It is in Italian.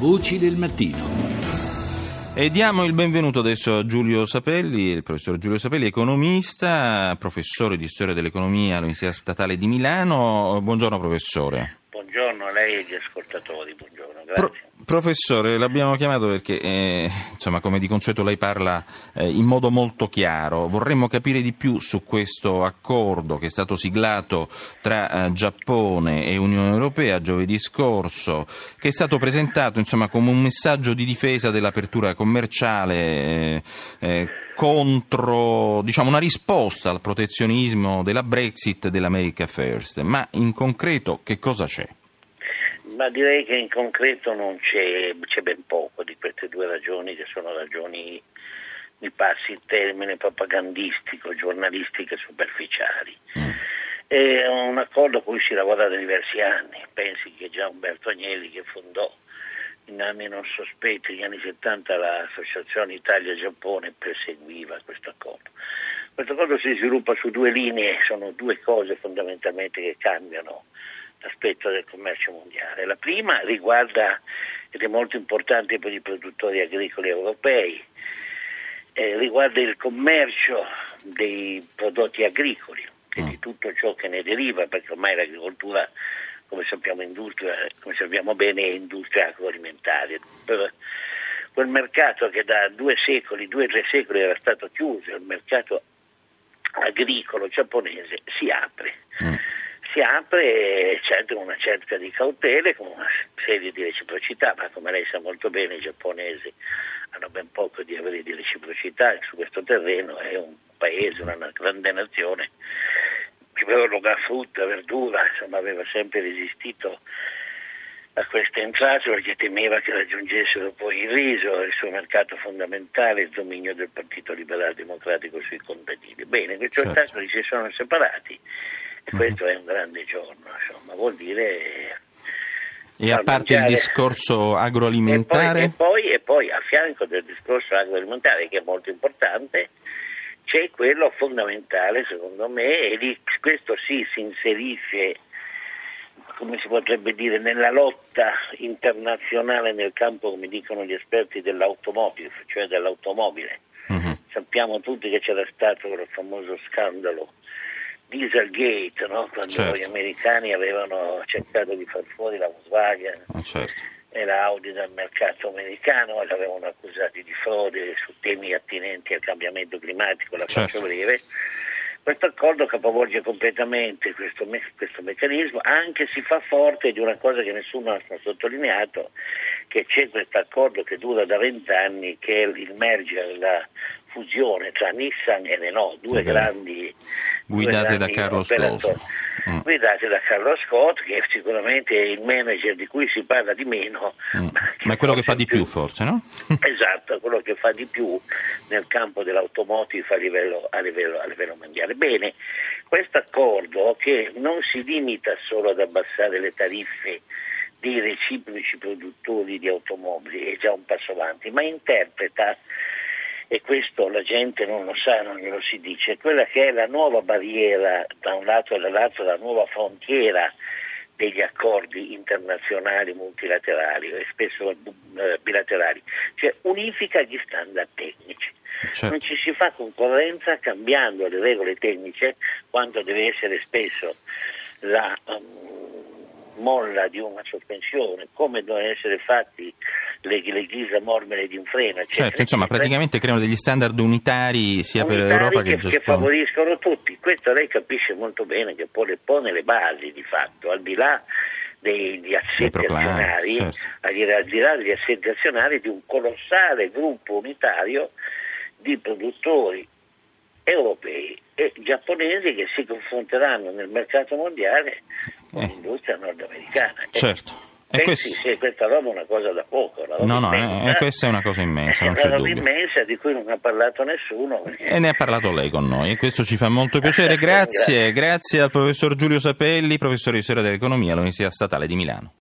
Voci del mattino. E diamo il benvenuto adesso a Giulio Sapelli, il professor Giulio Sapelli, economista, professore di storia dell'economia all'Università Statale di Milano. Buongiorno professore. Buongiorno a lei e agli ascoltatori, buongiorno, grazie. Pro- professore, l'abbiamo chiamato perché, eh, insomma, come di consueto lei parla eh, in modo molto chiaro. Vorremmo capire di più su questo accordo che è stato siglato tra eh, Giappone e Unione Europea giovedì scorso, che è stato presentato, insomma, come un messaggio di difesa dell'apertura commerciale eh, eh, contro, diciamo, una risposta al protezionismo della Brexit e dell'America First. Ma in concreto che cosa c'è? Ma direi che in concreto non c'è, c'è ben poco di queste due ragioni che sono ragioni, mi passi il termine propagandistico, giornalistiche superficiali. Mm. È un accordo a cui si lavora da diversi anni, pensi che già Umberto Agnelli che fondò in anni non sospetti, negli anni 70 l'associazione Italia-Giappone perseguiva questo accordo. Questo accordo si sviluppa su due linee, sono due cose fondamentalmente che cambiano l'aspetto del commercio mondiale. La prima riguarda, ed è molto importante per i produttori agricoli europei, eh, riguarda il commercio dei prodotti agricoli e di mm. tutto ciò che ne deriva, perché ormai l'agricoltura, come sappiamo, come sappiamo bene, è industria agroalimentare. Per quel mercato che da due secoli, due o tre secoli era stato chiuso, il mercato agricolo giapponese, si apre. Mm si apre certo con una certa di cautele, con una serie di reciprocità, ma come lei sa molto bene i giapponesi hanno ben poco di avere di reciprocità su questo terreno, è un paese, una grande nazione che proroga frutta, verdura, insomma aveva sempre resistito a queste entrate perché temeva che raggiungessero poi il riso, il suo mercato fondamentale, il dominio del Partito Liberale Democratico sui contadini. Bene, questi certo. ostacoli si sono separati questo è un grande giorno, insomma, vuol dire... E a parte il discorso agroalimentare? E poi, e, poi, e poi a fianco del discorso agroalimentare, che è molto importante, c'è quello fondamentale secondo me e lì questo sì si inserisce come si potrebbe dire nella lotta internazionale nel campo come dicono gli esperti dell'automotive cioè dell'automobile uh-huh. sappiamo tutti che c'era stato quel famoso scandalo Dieselgate, no? quando certo. gli americani avevano cercato di far fuori la Volkswagen ah, certo. e la Audi dal mercato americano, li avevano accusati di frode su temi attinenti al cambiamento climatico, la certo. faccio breve. Questo accordo capovolge completamente questo, me- questo, meccanismo, anche si fa forte di una cosa che nessuno ha sottolineato, che c'è questo accordo che dura da vent'anni, che è il merger, la fusione tra Nissan e Renault, due grandi guidate da Carlo Scott. Mm. Guidate da Carlo Scott, che sicuramente è il manager di cui si parla di meno. Mm. Ma, ma, è quello che fa di più, più forse, no? esatto, è quello che fa di più nel campo dell'automotive a livello, a livello, a livello mondiale. Bene, questo accordo che non si limita solo ad abbassare le tariffe dei reciproci produttori di automobili, è già un passo avanti, ma interpreta e questo la gente non lo sa, non glielo si dice, quella che è la nuova barriera da un lato e dall'altro, la nuova frontiera degli accordi internazionali multilaterali e spesso eh, bilaterali, cioè unifica gli standard tecnici. Certo. Non ci si fa concorrenza cambiando le regole tecniche quando deve essere spesso la um, molla di una sospensione, come devono essere fatti le, le ghisa mormere di un freno. Eccetera, certo, insomma, praticamente creano degli standard unitari sia unitari per l'Europa che, che Giappone. Che favoriscono tutti. Questo lei capisce molto bene che pone, pone le basi di fatto, al di là degli assetti azionari, certo. al di là degli assetti azionari di un colossale gruppo unitario di produttori europei e giapponesi che si confronteranno nel mercato mondiale con eh. l'industria nordamericana. Certo. E questo... sì, questa roba è una cosa da poco. no, no, eh, questa è una cosa immensa, non c'è dubbio. È una roba immensa di cui non ha parlato nessuno. E ne ha parlato lei con noi e questo ci fa molto piacere. Grazie, grazie al professor Giulio Sapelli, professore di storia dell'economia all'Università Statale di Milano.